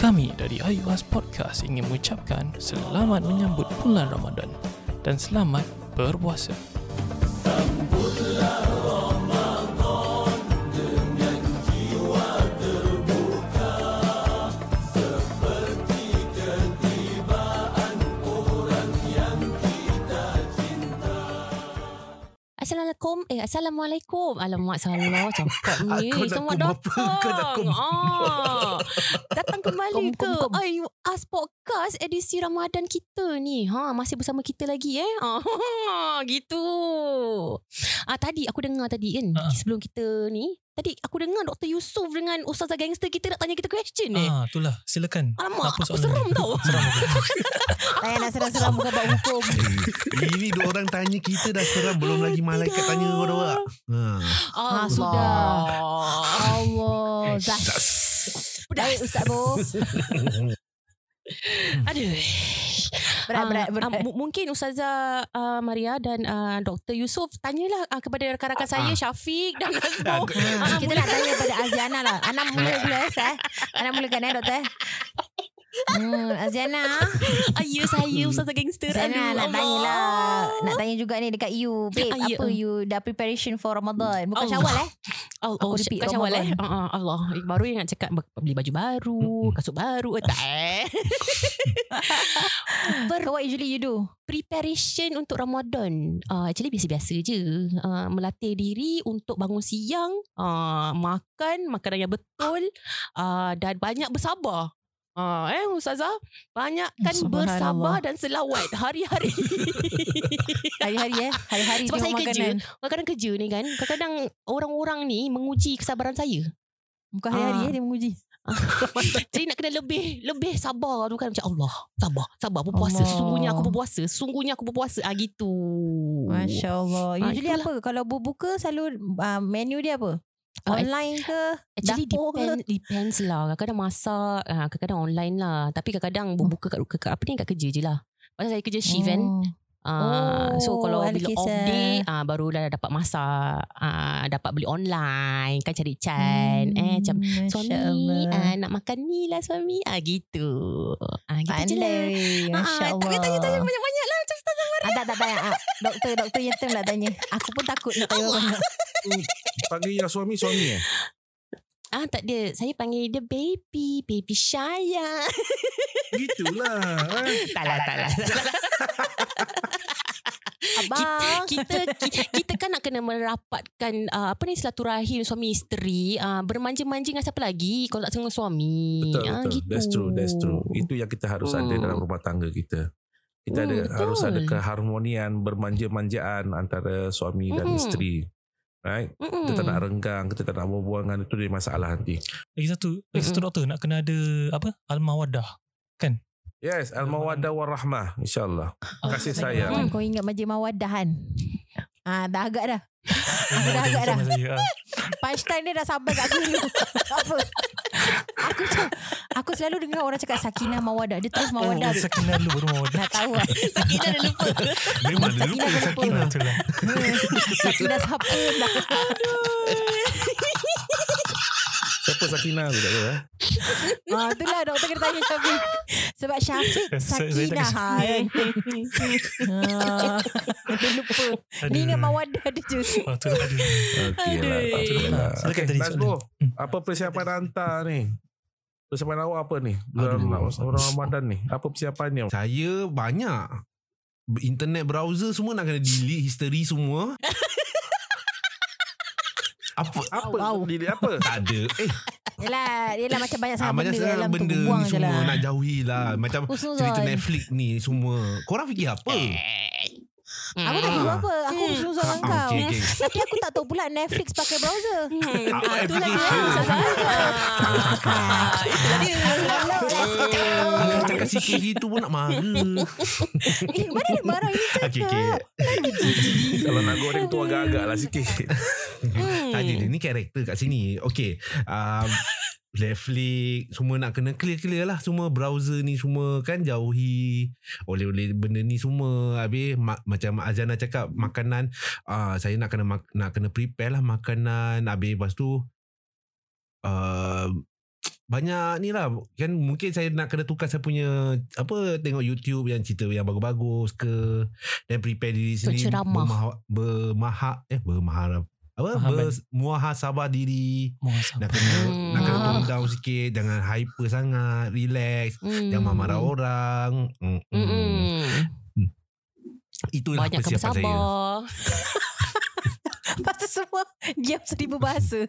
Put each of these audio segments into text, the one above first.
Kami dari IUS Podcast ingin mengucapkan selamat menyambut bulan Ramadan dan selamat berpuasa. Assalamualaikum. Eh, Assalamualaikum. Alamak, salah. Cakap ni. Aku apa? datang. Ah, datang kembali ke. Ayu As Podcast edisi Ramadan kita ni. Ha, masih bersama kita lagi eh. Ah, gitu. Ah, tadi aku dengar tadi kan, Ah. sebelum kita ni. Tadi aku dengar Dr. Yusof dengan Ustazah Gangster kita nak tanya kita question eh. Ah, itulah. Silakan. Alamak, Apa aku seram tau. Seram? Tak payah nak seram-seram bukan buat hukum. Eh, Ini dua orang tanya kita dah seram belum lagi malaikat tanya dua. Ha. Ah, Ah, sudah. Allah. Zah. Baik Ustaz Bo. Aduh. Berat, Ah, berat, ah, berat. mu- mungkin Ustazah uh, Maria dan uh, Dr. Yusof tanyalah uh, kepada rakan-rakan saya Syafiq dan Nazmo. Ah, kita nak tanya pada Aziana lah. Ana mula dulu eh. Sah. Ana mulakan eh doktor. Hmm, Aziana. Ya saya Ustazah Gangster. Aziana nak Allah. tanya lah. Nak tanya juga ni dekat you. Babe, ya. apa you dah preparation for Ramadan? Bukan Allah. syawal eh? Oh, Aku oh repeat kacau awal eh. Uh, uh, Allah. Baru yang nak cakap beli baju baru, kasut baru. Eh, tak eh. So what usually you do? Preparation untuk Ramadan. Uh, actually biasa-biasa je. Uh, melatih diri untuk bangun siang, uh, makan makanan yang betul uh, dan banyak bersabar. Ah, eh Ustazah Banyakkan bersabar dan selawat Hari-hari Hari-hari eh? Hari-hari Sebab saya kerja makanan. Kadang-kadang kerja ni kan Kadang-kadang Orang-orang ni Menguji kesabaran saya Bukan hari-hari Ah. eh dia menguji. Jadi nak kena lebih Lebih sabar tu kan Macam Allah Sabar Sabar berpuasa Allah. Sesungguhnya aku berpuasa Sesungguhnya aku berpuasa ah, Gitu Masya Allah. Ah, Usually itulah. apa? Kalau berbuka selalu uh, menu dia apa? Online ke? Actually Dapur ke? depend, depends lah. Kadang-kadang masak ah, Kadang-kadang online lah. Tapi kadang-kadang Berbuka kat, kat, kat, Apa ni? Kat kerja je lah. Pasal saya kerja shift kan Oh. Ah, so Oh, kalau bila off day ah barulah dapat masak, ah dapat beli online, kan cari can. eh macam Hmm, Masya suami Allah. ah, nak makan ni lah suami. Ah gitu. Ah gitu je lah. Masya Ah, Allah. tak tanya-tanya banyak-banyak lah macam Ustazah Maria. Ah, tak, tak tanya. Ah, doktor, doktor yang term nak tanya. Aku pun takut nak tanya banyak. Panggil yang suami suami eh. Ah tak dia. Saya panggil dia baby, baby Shaya. Gitulah. eh. tak lah, tak lah. Abang. kita, kita kita kan nak kena merapatkan uh, apa ni silaturahim suami isteri uh, bermanja-manja dengan siapa lagi kalau tak dengan suami Betul Ah, betul. gitu. That's true, that's true. Itu yang kita harus ada Hmm. dalam rumah tangga kita. Kita ada Hmm, betul. harus ada keharmonian bermanja-manjaan antara suami dan Mhm. isteri. Right? Mm-mm. Kita tak nak renggang, kita tak nak berbuangan itu dia masalah nanti. Lagi satu, lagi satu doktor nak kena ada apa? Al-mawadah. Yes, al-mawaddah warahmah insya-Allah. Kasih sayang. Hmm. Kau ingat Majid Mawadah kan? Ah, dah agak dah. Aku dah agak dah. Saya. ah. Punchline dia dah sampai kat aku ni. Apa? Aku aku selalu dengar orang cakap Sakinah Mawadah. Dia terus Mawadah. Oh, sakinah dulu baru mawadah. Dah tahu lah. Sakinah dah lupa Memang dia lupa Sakinah Sakinah. Betul lah. Sakinah siapa dah. Siapa Sakinah aku tak tahu eh. Ah, itulah doktor kena tanya Syafiq. Sebab Syafiq kisah. Ha, Dia lupa. Dia ingat Mawadah dia je. Oh, tu lah dia. Okey Aduh. lah. Silakan tadi Nazbo. soalan. Apa persiapan hantar ni? Persiapan awak apa ni? Orang Ramadan ni. Apa persiapannya? Saya banyak Internet browser semua nak kena delete History semua Apa Apa? Wow. Diri apa? Tak ada Eh Yelah, yelah macam banyak ah, sangat Macam benda sekarang dalam tu. benda Buang ni semua lah. Nak jauhi lah Macam Husnuzon. cerita Netflix ni semua Korang fikir apa? Aku tak tahu apa. Aku Hmm. dengan Ah, kau. okay, okay. Tapi aku tak tahu pula Netflix pakai browser. Hmm, Ah, ah, itulah dia. Ah, Itulah dia Kalau cakap sikit gitu pun nak marah Eh, mana dia marah ini Okay, okay. Kalau nak goreng tu agak-agak lah sikit. Hmm. Tak ada dia ni karakter kat sini Okay um, Netflix Semua nak kena clear-clear lah. Semua browser ni semua kan Jauhi. Oleh-oleh benda ni semua. Habis ma- Macam Azana cakap Makanan uh, Saya nak kena mak- Nak kena prepare lah makanan. Habis lepas tu uh, banyak ni lah. Kan mungkin saya nak kena tukar saya punya apa tengok YouTube yang cerita yang bagus-bagus ke. Dan prepare diri sendiri ceramah. bermaha, bermaha eh bermaharap apa? Bermuahasabah diri. Muhasabah. nak kena Hmm. nak kena tone down sikit. Jangan hyper sangat. Relax. Hmm. jangan marah orang. Mm, mm. Mm-mm. itulah Banyak persiapan saya. tu semua Diam seribu bahasa.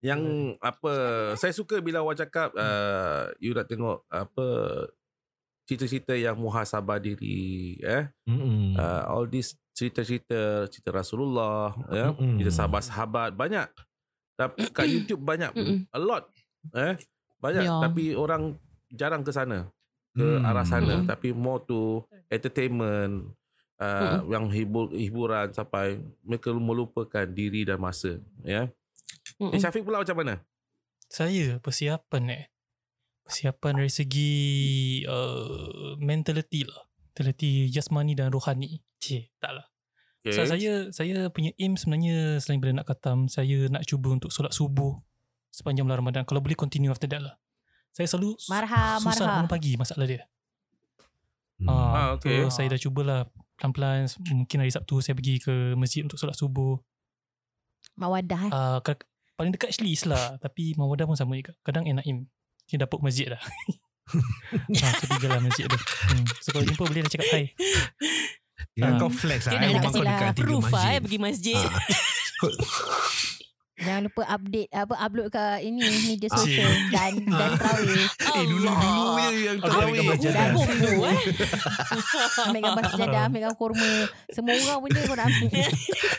Yang apa Saya suka bila awak cakap uh, You nak tengok Apa Cerita-cerita yang muhasabah diri eh? Mm-mm. uh, All this cerita-cerita Cerita Rasulullah ya? Mm-mm. Cerita sahabat-sahabat Banyak Tapi kat YouTube banyak Mm-mm. A lot eh? Banyak Ya. Tapi orang Jarang ke sana Ke Hmm. arah sana Mm-mm. Tapi more to Entertainment uh, Yang hibur, hiburan Sampai Mereka melupakan Diri dan masa Ya Mm-mm. Eh, Syafiq pula macam mana? Saya persiapan eh. Persiapan dari segi uh, mentality lah. Mentality jasmani dan rohani. Cik, tak lah. Okay. So, saya saya punya aim sebenarnya selain daripada nak khatam, saya nak cuba untuk solat subuh sepanjang bulan Ramadan. Kalau boleh continue after that lah. Saya selalu Marha susah Marha bangun pagi masalah dia. Hmm. Ah, Ah, okay. So, saya dah cubalah pelan-pelan. Mungkin hari Sabtu saya pergi ke masjid untuk solat subuh. Mawadah eh Uh, paling dekat Shlis lah. Tapi Mawadah pun sama juga. Kadang Enaim. Dia dapur masjid lah. ha, ketiga lah masjid tu. Hmm. So kalau jumpa boleh dah cakap hai. Yang Ah. kau flex Dia lah nak eh, Rumah kasi kau lah proof lah eh, masjid pergi masjid. Ah. Jangan lupa update apa upload ke ini media Ah. sosial dan dan terawih. Eh dulu-dulu je yang Aku terawih ambil gambar jadah. Dah bombo eh. Ambil gambar sejadah, ambil gambar kurma. Semua orang punya kau nak ambil.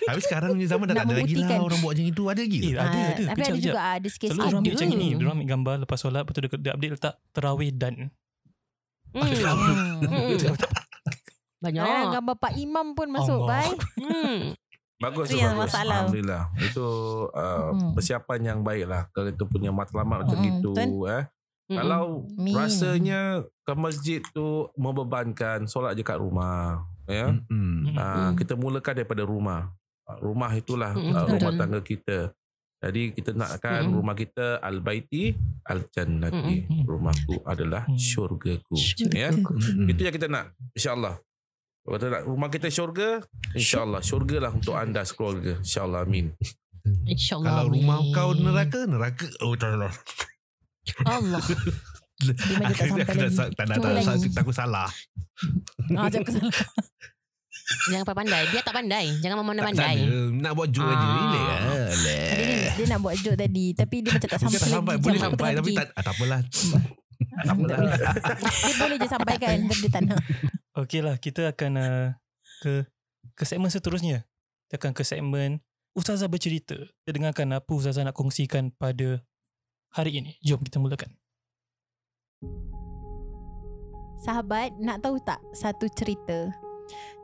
Tapi sekarang punya zaman dah tak ada lagi lah. Orang buat macam itu Ada lagi Eh, ke? ada, ada. Ah, Tapi ada juga ada sikit-sikit. Selalu orang macam ni. Dia ambil gambar lepas solat. Lepas tu dia, update letak terawih dan. Hmm. Hmm. Banyak. Gambar Pak Imam pun masuk, Allah. bye. Hmm. Bagus Itu tu bagus. masalah. Alhamdulillah. Itu uh, Hmm. persiapan yang baik lah. Kalau kita punya matlamat macam Hmm, itu. Eh. Mm-mm. Kalau Mi. rasanya ke masjid tu membebankan solat je kat rumah. Ya. Hmm. Hmm. Uh, Mm. kita mulakan daripada rumah. Uh, Rumah itulah Mm, uh, rumah tangga kita. Jadi kita nakkan Mm. rumah kita al-baiti al-jannati. Mm. Rumahku adalah syurgaku. Ya. Hmm. Itu yang kita nak InsyaAllah Kalau nak rumah kita syurga InsyaAllah Syurga lah untuk anda sekeluarga InsyaAllah amin InsyaAllah. Kalau rumah amin. kau neraka Neraka Oh tak tak Allah. Dia tak sampai Aku dah lagi. Tak tak nak Takut salah Ah, jangan kesalahan. Jangan pandai. Dia tak pandai. Jangan Tak memandai-pandai. ada Nak buat joke aja Ah. Relax lah Dia, dia nak buat joke tadi Tapi dia macam tak sampai tak lagi sampai Boleh sampai Tapi tak, ah, tak apalah Tak apalah Dia boleh je sampaikan Tapi dia tak nak Okey lah. Kita akan uh, ke ke segmen seterusnya. Kita akan ke segmen Ustazah bercerita. Kita dengarkan apa Ustazah nak kongsikan pada hari ini. Jom kita mulakan. Sahabat nak tahu tak Satu cerita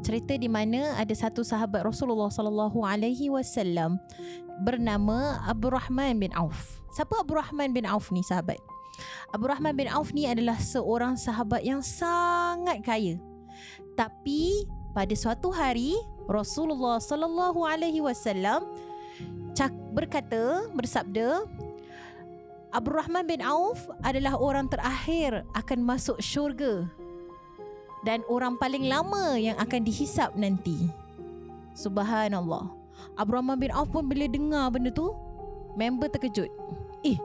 Cerita di mana ada satu sahabat Rasulullah sallallahu alaihi wasallam bernama Abu Rahman bin Auf. Siapa Abu Rahman bin Auf ni sahabat? Abu Rahman bin Auf ni adalah seorang sahabat yang sangat kaya. Tapi pada suatu hari Rasulullah sallallahu alaihi wasallam berkata bersabda Abu Rahman bin Auf adalah orang terakhir akan masuk syurga dan orang paling lama yang akan dihisap nanti. Subhanallah. Abu Rahman bin Auf pun bila dengar benda tu, member terkejut. Eh,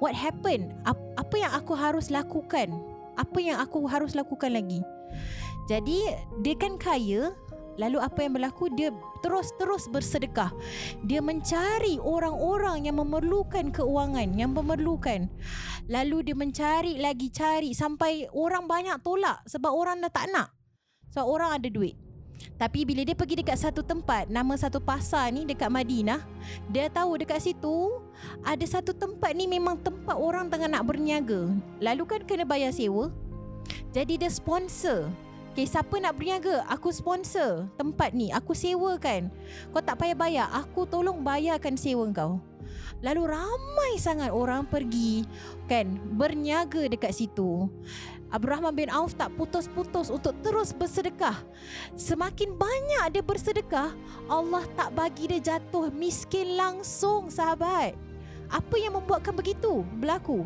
what happened? Ap- apa yang aku harus lakukan? Apa yang aku harus lakukan lagi? Jadi, dia kan kaya, lalu apa yang berlaku? Dia terus-terus bersedekah. Dia mencari orang-orang yang memerlukan keuangan, yang memerlukan. Lalu dia mencari lagi cari sampai orang banyak tolak sebab orang dah tak nak. Sebab orang ada duit. Tapi bila dia pergi dekat satu tempat, nama satu pasar ni dekat Madinah, dia tahu dekat situ ada satu tempat ni memang tempat orang tengah nak berniaga. Lalu kan kena bayar sewa. Jadi dia sponsor. Okay, siapa nak berniaga? Aku sponsor tempat ni. Aku sewakan. Kau tak payah bayar. Aku tolong bayarkan sewa kau. Lalu ramai sangat orang pergi kan berniaga dekat situ. Abu Rahman bin Auf tak putus-putus untuk terus bersedekah. Semakin banyak dia bersedekah, Allah tak bagi dia jatuh miskin langsung sahabat. Apa yang membuatkan begitu berlaku?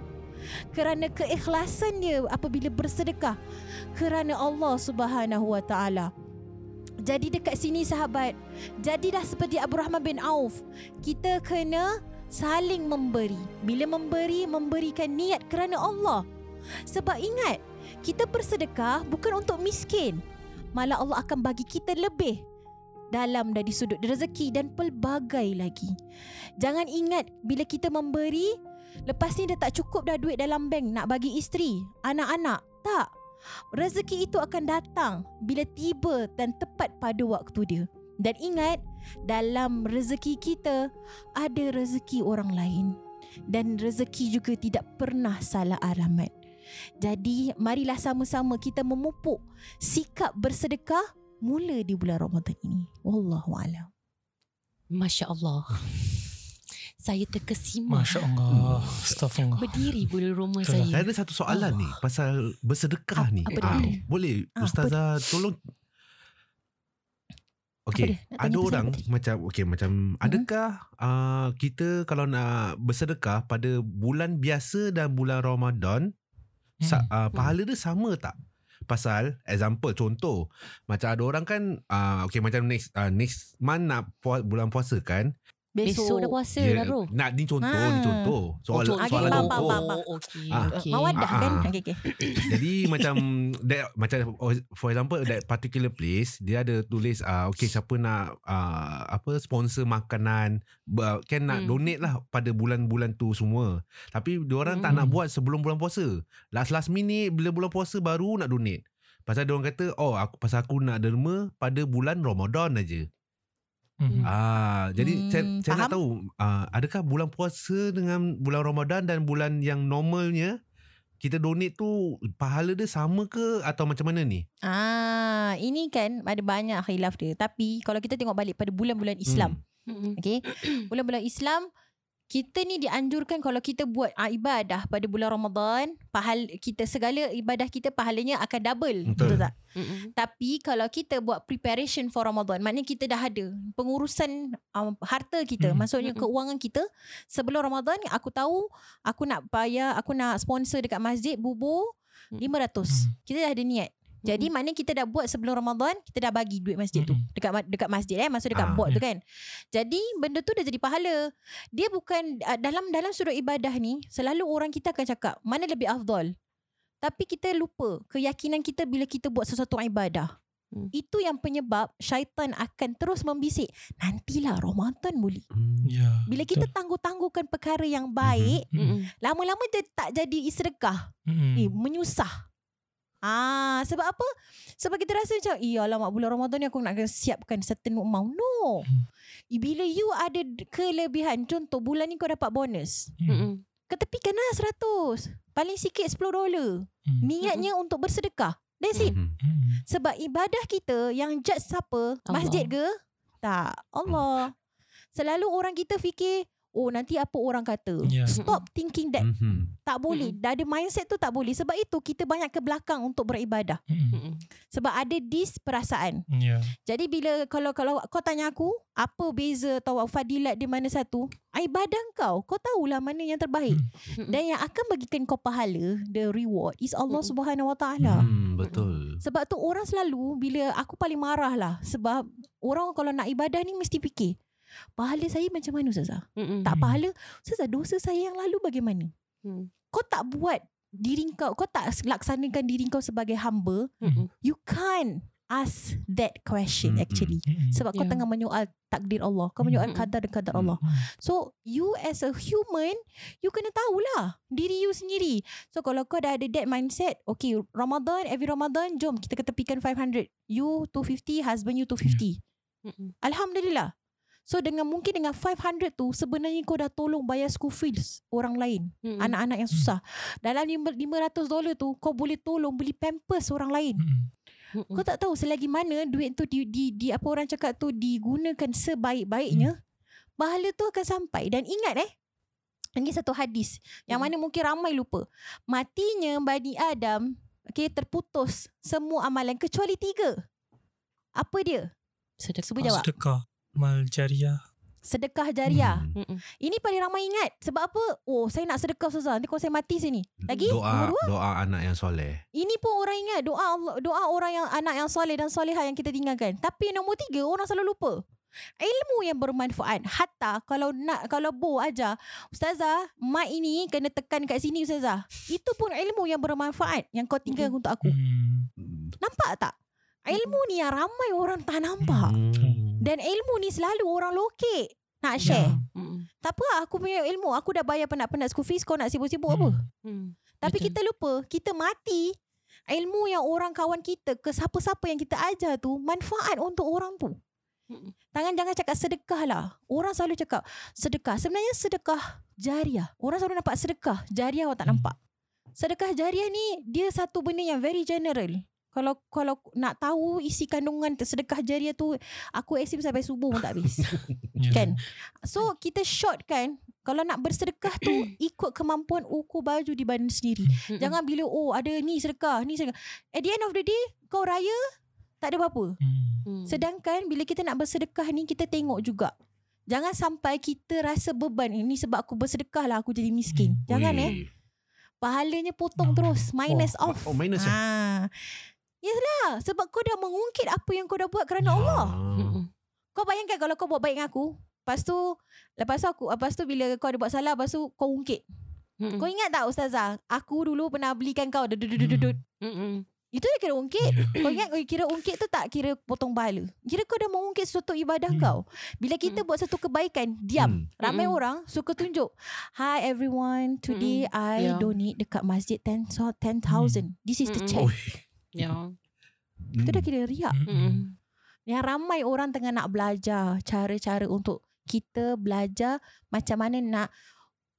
Kerana keikhlasan dia apabila bersedekah kerana Allah Subhanahu Wa Taala. Jadi dekat sini sahabat, jadilah seperti Abu Rahman bin Auf. Kita kena saling memberi. Bila memberi, memberikan niat kerana Allah. Sebab ingat, kita bersedekah bukan untuk miskin. Malah Allah akan bagi kita lebih dalam dari sudut rezeki dan pelbagai lagi. Jangan ingat bila kita memberi, lepas ni dah tak cukup dah duit dalam bank nak bagi isteri, anak-anak. Tak. Rezeki itu akan datang bila tiba dan tepat pada waktu dia. Dan ingat, dalam rezeki kita ada rezeki orang lain. Dan rezeki juga tidak pernah salah alamat. Jadi, marilah sama-sama kita memupuk sikap bersedekah mula di bulan Ramadan ini. Wallahu a'lam. Masya Allah. Saya terkesima. Masya Allah. Astagfirullah. Berdiri bulu rumah Betul lah. saya. Saya ada satu soalan ni pasal bersedekah Apa- ni. apa Ah, dia? boleh Ah, ustazah tolong Apa? Nak tanya ada orang apa tadi? macam okey macam adakah uh, kita kalau nak bersedekah pada bulan biasa dan bulan Ramadan Hmm. sa, uh, pahala dia sama tak? Pasal example contoh macam ada orang kan uh, okey macam next uh, next month nak puas, bulan puasa kan Besok dah puasa dia- dah bro. nak ni contoh Ah. ni contoh soal, contoh. Okey, soalan faham, contoh faham, faham. Oh, okey. Ah. okey. Mawadah Ah, kan? ah. Okey, okey. Jadi macam that, macam for example that particular place dia ada tulis uh, okay siapa nak uh, apa sponsor makanan uh, kan nak Hmm. donate lah pada bulan-bulan tu semua. Tapi diorang tak Hmm. nak buat sebelum bulan puasa. Last last minute bila bulan puasa baru nak donate. Pasal diorang kata oh aku pasal aku nak derma pada bulan Ramadan aja. Mhm. Ah jadi Hmm, saya, saya nak tahu uh, adakah bulan puasa dengan bulan Ramadan dan bulan yang normalnya kita donate tu pahala dia sama ke atau macam mana ni? Ah, ini kan ada banyak khilaf dia. Tapi kalau kita tengok balik pada bulan-bulan Islam, Mm-mm. okey. Bulan-bulan Islam kita ni dianjurkan kalau kita buat ah, ibadah pada bulan Ramadan, pahal kita segala ibadah kita pahalanya akan double. Betul. Betul tak? Mm-mm. Tapi kalau kita buat preparation for Ramadan, maknanya kita dah ada pengurusan um, harta kita, Hmm. maksudnya Mm-mm. keuangan kita sebelum Ramadan aku tahu aku nak bayar, aku nak sponsor dekat masjid bubur Mm. 500. Hmm. Kita dah ada niat. Jadi maknanya kita dah buat sebelum Ramadan, kita dah bagi duit masjid tu Mm-mm. dekat dekat masjid eh, maksud dekat Ah, board tu ya. kan. Jadi benda tu dah jadi pahala. Dia bukan ah, dalam dalam sudut ibadah ni, selalu orang kita akan cakap mana lebih afdal. Tapi kita lupa keyakinan kita bila kita buat sesuatu ibadah. Hmm. Itu yang penyebab syaitan akan terus membisik. Nantilah Ramadan boleh. Ya. Bila kita betul. tangguh-tangguhkan perkara yang baik, Mhm. Mm-mm. lama-lama dia tak jadi sedekah. Mhm. Eh, menyusah. Ah, sebab apa? Sebab kita rasa macam, iya alamak bulan Ramadan ni aku nak kena siapkan certain amount. No. Hmm. Bila you ada kelebihan, contoh bulan ni kau dapat bonus. Mhm. Mm-mm. Ketepikanlah 100. Paling sikit 10 dolar. Mhm. Niatnya untuk bersedekah. That's it. Mhm. Sebab ibadah kita yang judge siapa? Allah. Masjid ke? Tak. Allah. Selalu orang kita fikir, oh nanti apa orang kata. Ya. Stop thinking that. Mhm. Tak boleh. Dah ada mindset tu tak boleh. Sebab itu kita banyak ke belakang untuk beribadah. Mhm. Mm-mm. Sebab ada dis perasaan. Ya. Jadi bila kalau kalau kau tanya aku apa beza atau fadilat di mana satu, ibadah kau, kau tahulah mana yang terbaik. Mm-mm. Dan yang akan bagikan kau pahala, the reward is Allah Mm-mm. Subhanahu Wa Taala. Hmm, betul. Sebab tu orang selalu bila aku paling marah lah sebab orang kalau nak ibadah ni mesti fikir pahala saya macam mana Ustazah? Mm-mm. Tak pahala. Ustazah dosa saya yang lalu bagaimana? Hmm. Kau tak buat diri kau, kau tak laksanakan diri kau sebagai hamba, Mm-mm. you can't ask that question actually. Mhm. Sebab kau Ya. tengah menyoal takdir Allah. Kau menyoal kadar dan kadar Mm. Allah. So you as a human You kena tahulah Diri you sendiri So kalau kau dah ada that mindset Okay Ramadan Every Ramadan Jom kita ketepikan 500 You 250 Husband you 250 Mm-mm. Alhamdulillah So dengan mungkin dengan 500 tu Sebenarnya kau dah tolong bayar school fees Orang lain Mm-mm. Anak-anak yang susah Dalam lima- 500 dolar tu Kau boleh tolong Beli pampers orang lain Mhm. Mm-mm. kau tak tahu selagi mana duit tu di, di, di apa orang cakap tu digunakan sebaik-baiknya, pahala tu akan sampai. Dan ingat eh, ini satu hadis yang Hmm. mana mungkin ramai lupa. Matinya Bani Adam okay, terputus semua amalan kecuali tiga. Apa dia? Sedekah. Cuba jawab. Sedekah. Mal jariah. Sedekah jariah. Hmm. Mm-mm. Ini paling ramai ingat. Sebab apa? Oh, saya nak sedekah Ustazah. Nanti kalau saya mati sini. Lagi? Doa dua. doa anak yang soleh. Ini pun orang ingat doa Allah, doa orang yang anak yang soleh dan solehah yang kita tinggalkan. Tapi nombor tiga orang selalu lupa. Ilmu yang bermanfaat. Hatta kalau nak kalau Bo ajar, Ustazah, mak ini kena tekan kat sini Ustazah. Itu pun ilmu yang bermanfaat yang kau tinggalkan untuk aku. Hmm. Nampak tak? Ilmu ni yang ramai orang tak nampak. Hmm. Dan ilmu ni selalu orang lokek nak share. Mm-mm. Tak apa aku punya ilmu. Aku dah bayar penat-penat school fees. Kau nak sibuk-sibuk apa? Mm. Tapi Betul. kita lupa, kita mati. Ilmu yang orang kawan kita ke siapa-siapa yang kita ajar tu manfaat untuk orang tu. Mm-mm. Tangan jangan cakap sedekah lah. Orang selalu cakap sedekah. Sebenarnya sedekah jariah. Orang selalu nampak sedekah. Jariah orang tak Hmm. nampak. Sedekah jariah ni dia satu benda yang very general. Kalau kalau nak tahu isi kandungan sedekah jariah tu aku aktif sampai subuh pun tak habis. Ya. kan? So kita short kan kalau nak bersedekah tu ikut kemampuan ukur baju di badan sendiri. Mm-mm. Jangan bila oh ada ni sedekah, ni sedekah. At the end of the day kau raya tak ada apa-apa. Hmm. Mm. Sedangkan bila kita nak bersedekah ni kita tengok juga. Jangan sampai kita rasa beban ini sebab aku bersedekah lah aku jadi miskin. Hmm. Jangan eh. Pahalanya potong Oh. terus. Minus off. Oh minus eh? Yalah sebab kau dah mengungkit apa yang kau dah buat kerana Ya. Allah. Mm-mm. Kau bayangkan kalau kau buat baik dengan aku, lepas tu lepas tu aku lepas tu bila kau ada buat salah, lepas tu kau ungkit. Mm-mm. Kau ingat tak ustazah, aku dulu pernah belikan kau dudut-dudut. Mm-mm. Itu dah kira ungkit. Kau ingat kau kira ungkit tu tak kira potong pahala. Kira kau dah mengungkit sesuatu ibadah Hmm. kau. Bila kita buat satu kebaikan, diam. Hmm. Ramai Mm-mm. orang suka tunjuk. Hi everyone, today I Yeah. donate dekat masjid 10 so 10,000. This is the check. Ya. Itu dah kira riak. Hmm. Mm-mm. Yang ramai orang tengah nak belajar cara-cara untuk kita belajar macam mana nak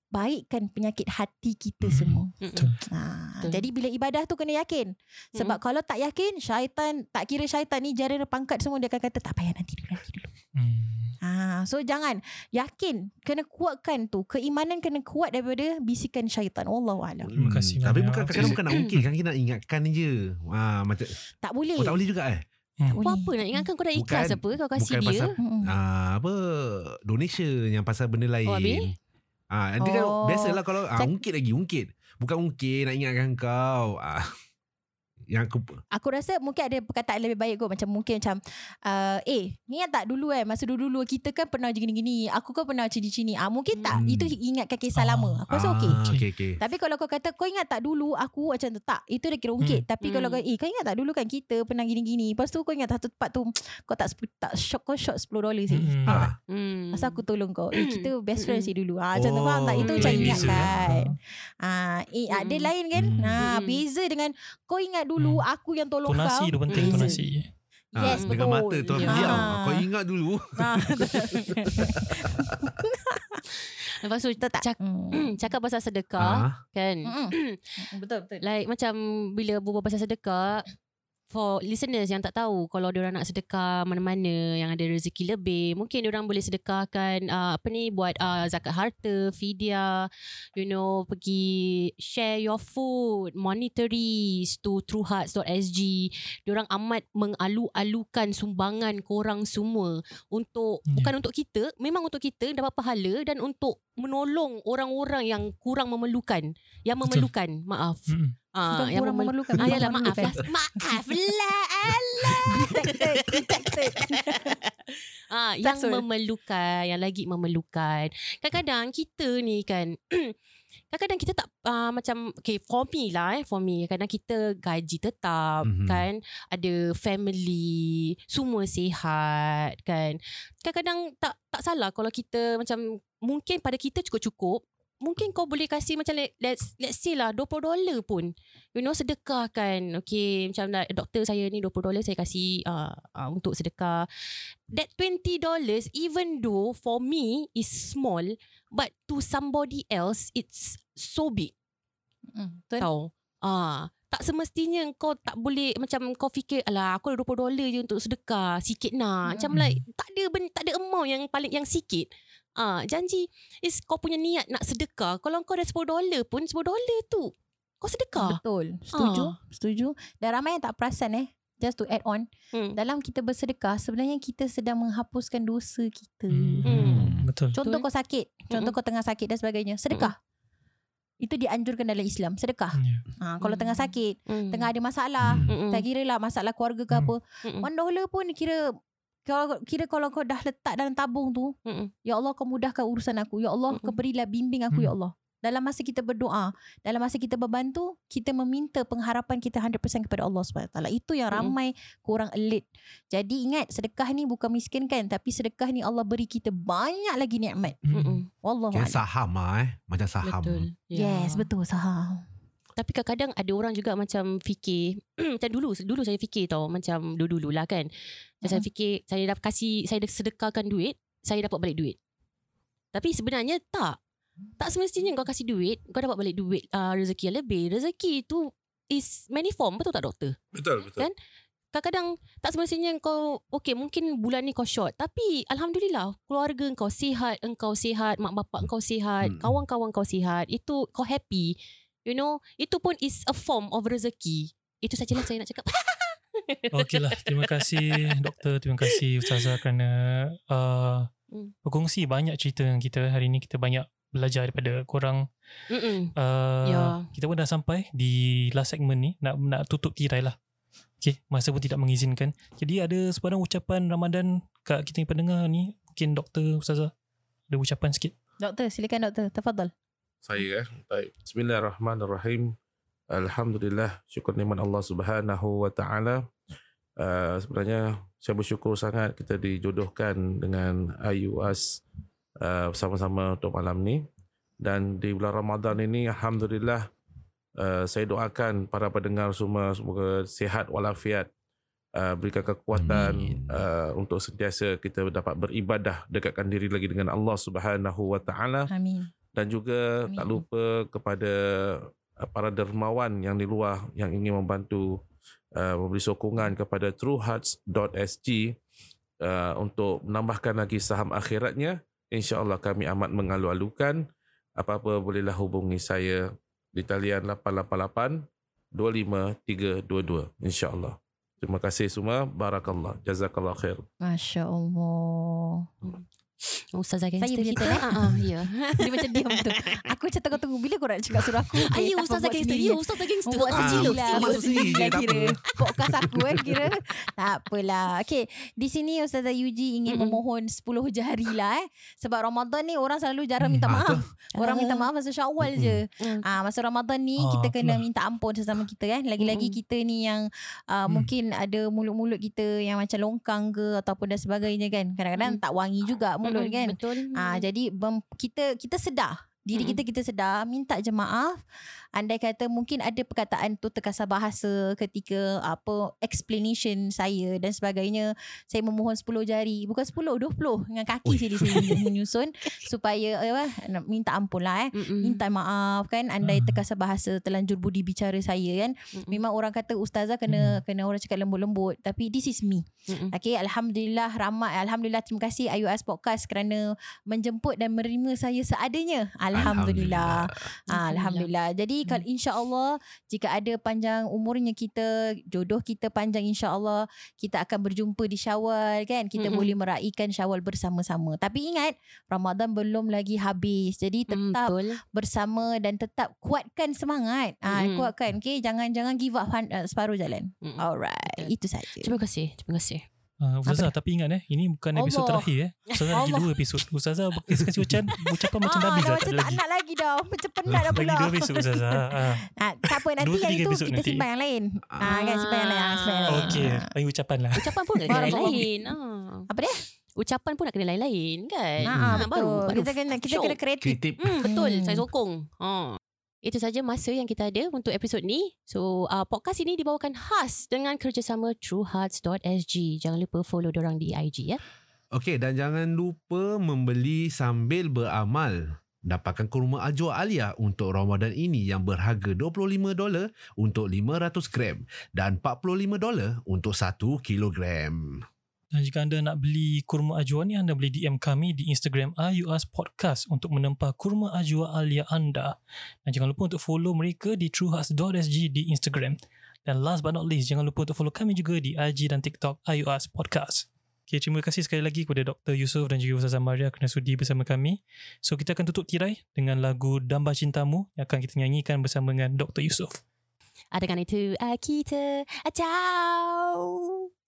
baikkan penyakit hati kita Hmm. semua. Mm-mm. Ha, Betul. jadi bila ibadah tu kena yakin. Sebab kalau tak yakin, syaitan tak kira syaitan ni jari pangkat semua dia akan kata tak payah nanti dulu nanti dulu. Hmm. Ha, so jangan yakin, kena kuatkan tu. Keimanan kena kuat daripada bisikan syaitan. Wallahu a'lam. Terima kasih Hmm. Tapi bukan kadang-kadang bukan nak ungkit kan kita nak ingatkan je. Ha macam Tak boleh. oh tak boleh juga eh. Hmm. Buat apa nak ingatkan kau dah ikhlas Bukan- apa kau kasih bukan dia. pasal Mm-mm. Ah apa donation yang pasal benda lain. Oh, habis? Ah dia kan Oh. biasalah kalau ah, ungkit lagi ungkit. Bukan ungkit nak ingatkan kau. Ah yang aku Aku rasa mungkin ada perkataan lebih baik kot Macam mungkin macam uh, Eh ni ingat tak dulu eh Masa dulu-dulu kita kan pernah gini-gini Aku kan pernah cini-cini ah, Mungkin tak Hmm. Itu ingatkan kisah Ah. lama Aku rasa ah, okey okey okey. Tapi kalau kau kata Kau ingat tak dulu Aku macam tu Tak Itu dah kira ungkit Tapi Hmm. kalau kau Eh kau ingat tak dulu kan Kita pernah gini-gini Lepas tu kau ingat satu tempat tu Kau tak tak shock Kau short 10 dolar sih Hmm. Ah, Hmm. Masa aku tolong kau Eh kita best friend Hmm. sih dulu ah, Macam tu Oh, faham tak Itu hmm. macam Lain beza, ingatkan ah. eh, Dia Hmm. lain kan Hmm. ah, Hmm. Beza dengan Kau ingat dulu Hmm. Aku yang tolong Tonasi kau tu penting Hmm. tonasi. ah, Yes betul dengan mata tu Ya. diam. Ah. Kau ingat dulu. Ah, Lepas tu Betul tak? cak- Hmm. cakap pasal sedekah Ah, kan. Mm-mm. Betul betul. Like macam bila berbual pasal sedekah For listeners yang tak tahu Kalau diorang nak sedekah Mana-mana Yang ada rezeki lebih Mungkin diorang boleh sedekahkan uh, Apa ni Buat uh, zakat harta Fidya You know Pergi Share your food Monetaries To truehearts.sg Diorang amat Mengalu-alukan Sumbangan korang semua Untuk Ya. Bukan untuk kita Memang untuk kita Dapat pahala Dan untuk Menolong orang-orang Yang kurang memerlukan Yang memerlukan Maaf Hmm. Ah, yang kurang memel- memerlukan. Ah, yalah, maaf lah. memerlukan. Maaf lah. Detected. Ah, yang memerlukan, yang lagi memerlukan. Kadang-kadang kita ni kan kadang-kadang kita tak uh, macam okay for me lah eh for me kadang kita gaji tetap Mhm. kan ada family semua sihat kan kadang-kadang tak tak salah kalau kita macam mungkin pada kita cukup-cukup mungkin kau boleh kasih macam let- let's let's say lah 20 dolar pun. You know sedekah kan. Okay macam like, doktor saya ni 20 dolar saya kasih uh, uh, untuk sedekah. That 20 dollars even though for me is small but to somebody else it's so big. Mm, Betul. tau. Ah tak semestinya kau tak boleh macam kau fikir alah aku ada 20 dolar je untuk sedekah sikit nak. Macam Mm-mm. like tak ada ben, tak ada amount yang paling yang sikit ah janji is kau punya niat nak sedekah kalau kau ada 10 dolar pun 10 dolar tu kau sedekah Betul. Setuju. Ah. Setuju. Dan ramai yang tak perasan eh. just to add on Hmm. dalam kita bersedekah sebenarnya kita sedang menghapuskan dosa kita. Hmm. Betul. Contoh Betul. kau sakit, contoh kau tengah sakit dan sebagainya, sedekah. Itu dianjurkan dalam Islam, sedekah. Ya. Ha, kalau Hmm. tengah sakit, Hmm. tengah ada masalah, Mm-mm. tak kira lah masalah keluarga ke Hmm. apa, one dollar pun kira kalau kira kalau kau dah letak dalam tabung tu, Mm-mm. ya Allah kau mudahkan urusan aku, ya Allah Mm-mm. kau berilah bimbing aku Hmm. ya Allah. Dalam masa kita berdoa, dalam masa kita berbantu, kita meminta pengharapan kita 100% kepada Allah SWT. Itu yang Mm-mm. ramai kurang elit. Jadi ingat sedekah ni bukan miskin kan, tapi sedekah ni Allah beri kita banyak lagi nikmat. Mm-mm. Wallahu Kayak a'lam. saham lah eh. Macam saham. Betul. Ya. Yes, betul saham. Tapi kadang-kadang ada orang juga macam fikir macam dulu dulu saya fikir tau macam dulu-dulu lah kan. Macam saya fikir saya dah kasih saya dah sedekahkan duit, saya dapat balik duit. Tapi sebenarnya tak. Tak semestinya kau kasih duit, kau dapat balik duit uh, rezeki yang lebih. Rezeki tu is maniform, betul tak doktor? Betul, betul. Kan? Kadang-kadang tak semestinya kau okay mungkin bulan ni kau short tapi alhamdulillah keluarga kau sihat, engkau sihat, mak bapak kau sihat, Hmm. kawan-kawan kau sihat, itu kau happy. You know, itu pun is a form of rezeki. Itu sajalah saya nak cakap. Okeylah, terima kasih doktor, terima kasih ustazah kerana uh, Hmm. berkongsi banyak cerita dengan kita hari ini kita banyak belajar daripada korang. Mm-mm. Uh, Ya. Kita pun dah sampai di last segment ni nak nak tutup tirai lah. Okay, masa pun tidak mengizinkan. Jadi ada sebarang ucapan Ramadan kat kita yang pendengar ni, mungkin doktor ustazah ada ucapan sikit. Doktor, silakan doktor. Tafadhal. Saya eh. Baik. Bismillahirrahmanirrahim. Alhamdulillah. Syukur nikmat Allah Subhanahu wa taala. Uh, sebenarnya saya bersyukur sangat kita dijodohkan dengan IUAS uh, bersama-sama untuk malam ni dan di bulan Ramadan ini alhamdulillah uh, saya doakan para pendengar semua semoga sihat walafiat uh, berikan kekuatan Amin. uh, untuk sentiasa kita dapat beribadah dekatkan diri lagi dengan Allah Subhanahu wa taala Amin. Dan juga Amin. tak lupa kepada uh, para dermawan yang di luar yang ingin membantu uh, memberi sokongan kepada truehearts.sg uh, untuk menambahkan lagi saham akhiratnya. Insyaallah kami amat mengalu-alukan. Apa-apa bolehlah hubungi saya di talian 888 25322 insyaallah. Terima kasih semua. Barakallah. Jazakallah khair. Masya Allah. Ustazah Saya gangster punya kita. turn, eh? Ah, ah, ya. Dia macam diam tu. Aku macam tengah-tengah bila kau nak cakap suruh aku. Ayo tak Ustazah buat gangster. Ya Ustazah gangster. Buat Ah, sendiri sila, lah. sila. masuk sendiri je, tak kira. Podcast aku kan kira. tak apalah. Okay. Di sini Ustazah Yuji ingin Mm-mm. memohon 10 jari lah eh. Sebab Ramadan ni orang selalu jarang minta Ah, maaf. Orang minta maaf masa syawal je. Mm. Ah masa Ramadan ni Ah, kita kena minta ampun sesama kita kan. Lagi-lagi kita ni yang uh, Hmm. mungkin ada mulut-mulut kita yang macam longkang ke ataupun dan sebagainya kan. Kadang-kadang Mm. tak wangi juga mulut kan. Betul. Ah jadi kita kita sedar diri kita kita sedar minta je maaf andai kata mungkin ada perkataan tu terkasar bahasa ketika apa explanation saya dan sebagainya saya memohon 10 jari bukan 10 20 dengan kaki saya di sini menyusun supaya apa nak minta ampun lah eh Mm-mm. minta maaf kan andai terkasar bahasa terlanjur budi bicara saya kan Mm-mm. memang orang kata ustazah kena kena orang cakap lembut-lembut tapi this is me Mm-mm. Okay, Alhamdulillah ramai. Alhamdulillah terima kasih IUS Podcast kerana menjemput dan menerima saya seadanya. Alhamdulillah. Ah, Alhamdulillah. Jadi kalau insya-Allah jika ada panjang umurnya kita, jodoh kita panjang insya-Allah, kita akan berjumpa di Syawal kan. Kita Mm-mm. boleh meraihkan Syawal bersama-sama. Tapi ingat, Ramadan belum lagi habis. Jadi Mm, tetap Betul. bersama dan tetap kuatkan semangat. Ah, Mm-mm. kuatkan. Okay, jangan jangan give up uh, separuh jalan. Mm-mm. Alright, Betul. itu saja. Terima kasih. Terima kasih. Uh, Ustazah tapi ingat eh Ini bukan episod Allah. terakhir eh Ustazah lagi dua episod Ustazah kasih ucapan Ucapan macam ah, dah Zah macam Tak lagi nak lagi dah. Macam penat dah Lagi pula. dua episod Ustazah ah. Ah, tak apa nanti yang itu episod kita nanti. simpan yang lain. Ah, kan simpan yang lain. Ah, simpan yang lain. Ah. Bagi ucapan lah Ucapan pun nak kena lain-lain. Ah. Apa dia? Ucapan pun nak kena lain-lain kan. Ah, Ah, betul. kita kena kita kena kreatif. Kreatif. Hmm, betul. Hmm. Saya sokong. Ha. Itu saja masa yang kita ada untuk episod ni. So, uh, podcast ini dibawakan khas dengan kerjasama truehearts.sg. Jangan lupa follow dorang di IG ya. Okey dan jangan lupa membeli sambil beramal. Dapatkan kurma ajwa Alia untuk Ramadan ini yang berharga $25 dolar untuk 500 gram dan $45 dolar untuk 1 kilogram. Dan jika anda nak beli kurma ajwa ni Anda boleh DM kami di Instagram IUS Podcast Untuk menempah kurma ajwa alia anda Dan jangan lupa untuk follow mereka di truehearts.sg di Instagram Dan last but not least, jangan lupa untuk follow kami juga di IG dan TikTok IUS Podcast. Okay, terima kasih sekali lagi kepada Dr. Yusof dan juga Ustazah Maria kerana sudi bersama kami. So, kita akan tutup tirai dengan lagu Damba Cintamu yang akan kita nyanyikan bersama dengan Dr. Yusof. Ah, dengan itu ah, kita ah, ciao.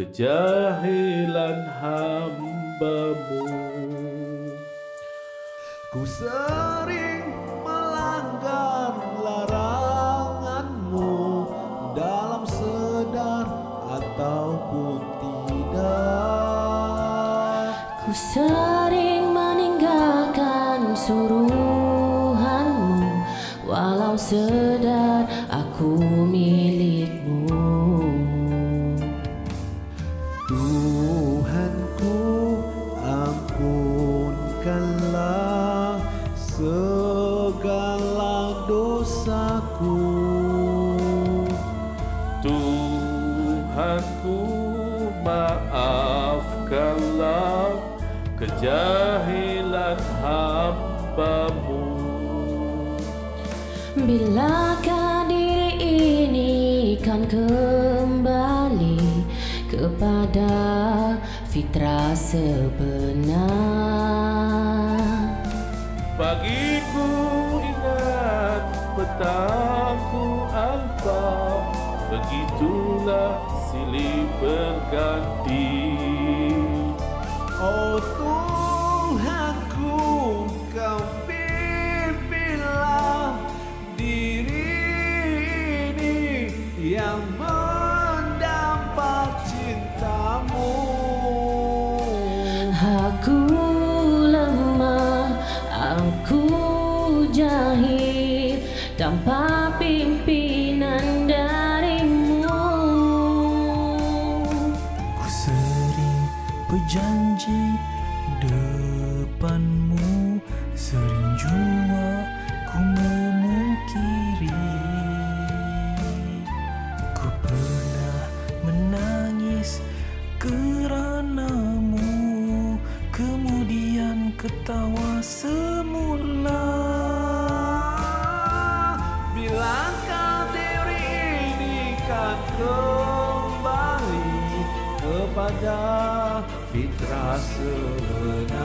Kejahilan hambamu Ku sering melanggar laranganmu dalam sedar ataupun tidak. Ku sering meninggalkan suruhanmu Walau sedar sebenar. Bagiku ingat petaku alfa Begitulah silih berganti. Oh Tuhanku, kembali kepada fitrah sebenar.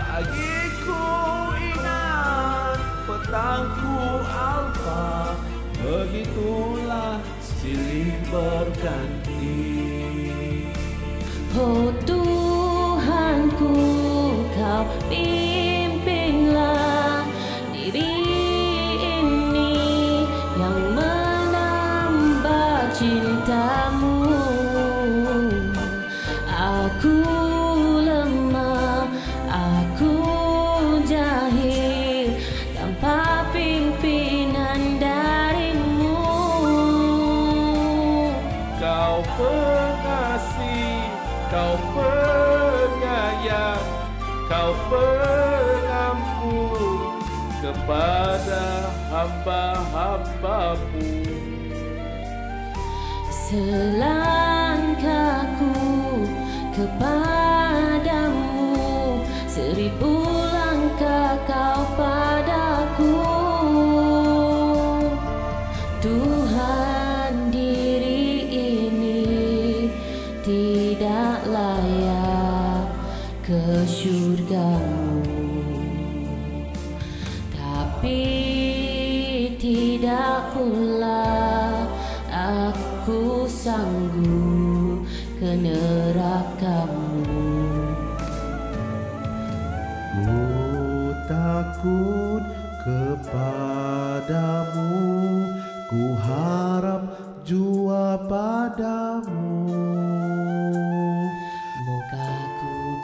Bagiku ingat petangku alfa, begitulah silih berganti. Oh kau pengampun kepada hamba-hambamu. Selangkahku kepadamu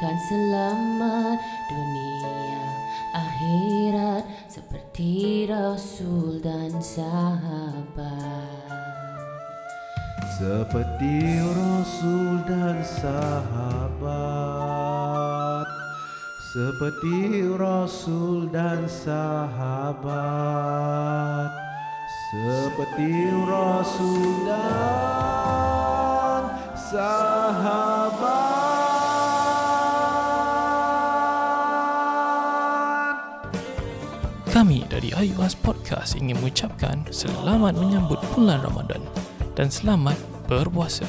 ku kan selamat dunia akhirat seperti Rasul dan sahabat. Seperti Rasul dan sahabat. Seperti Rasul dan sahabat. Seperti Rasul dan sahabat IUS Podcast ingin mengucapkan selamat menyambut bulan Ramadan dan selamat berpuasa.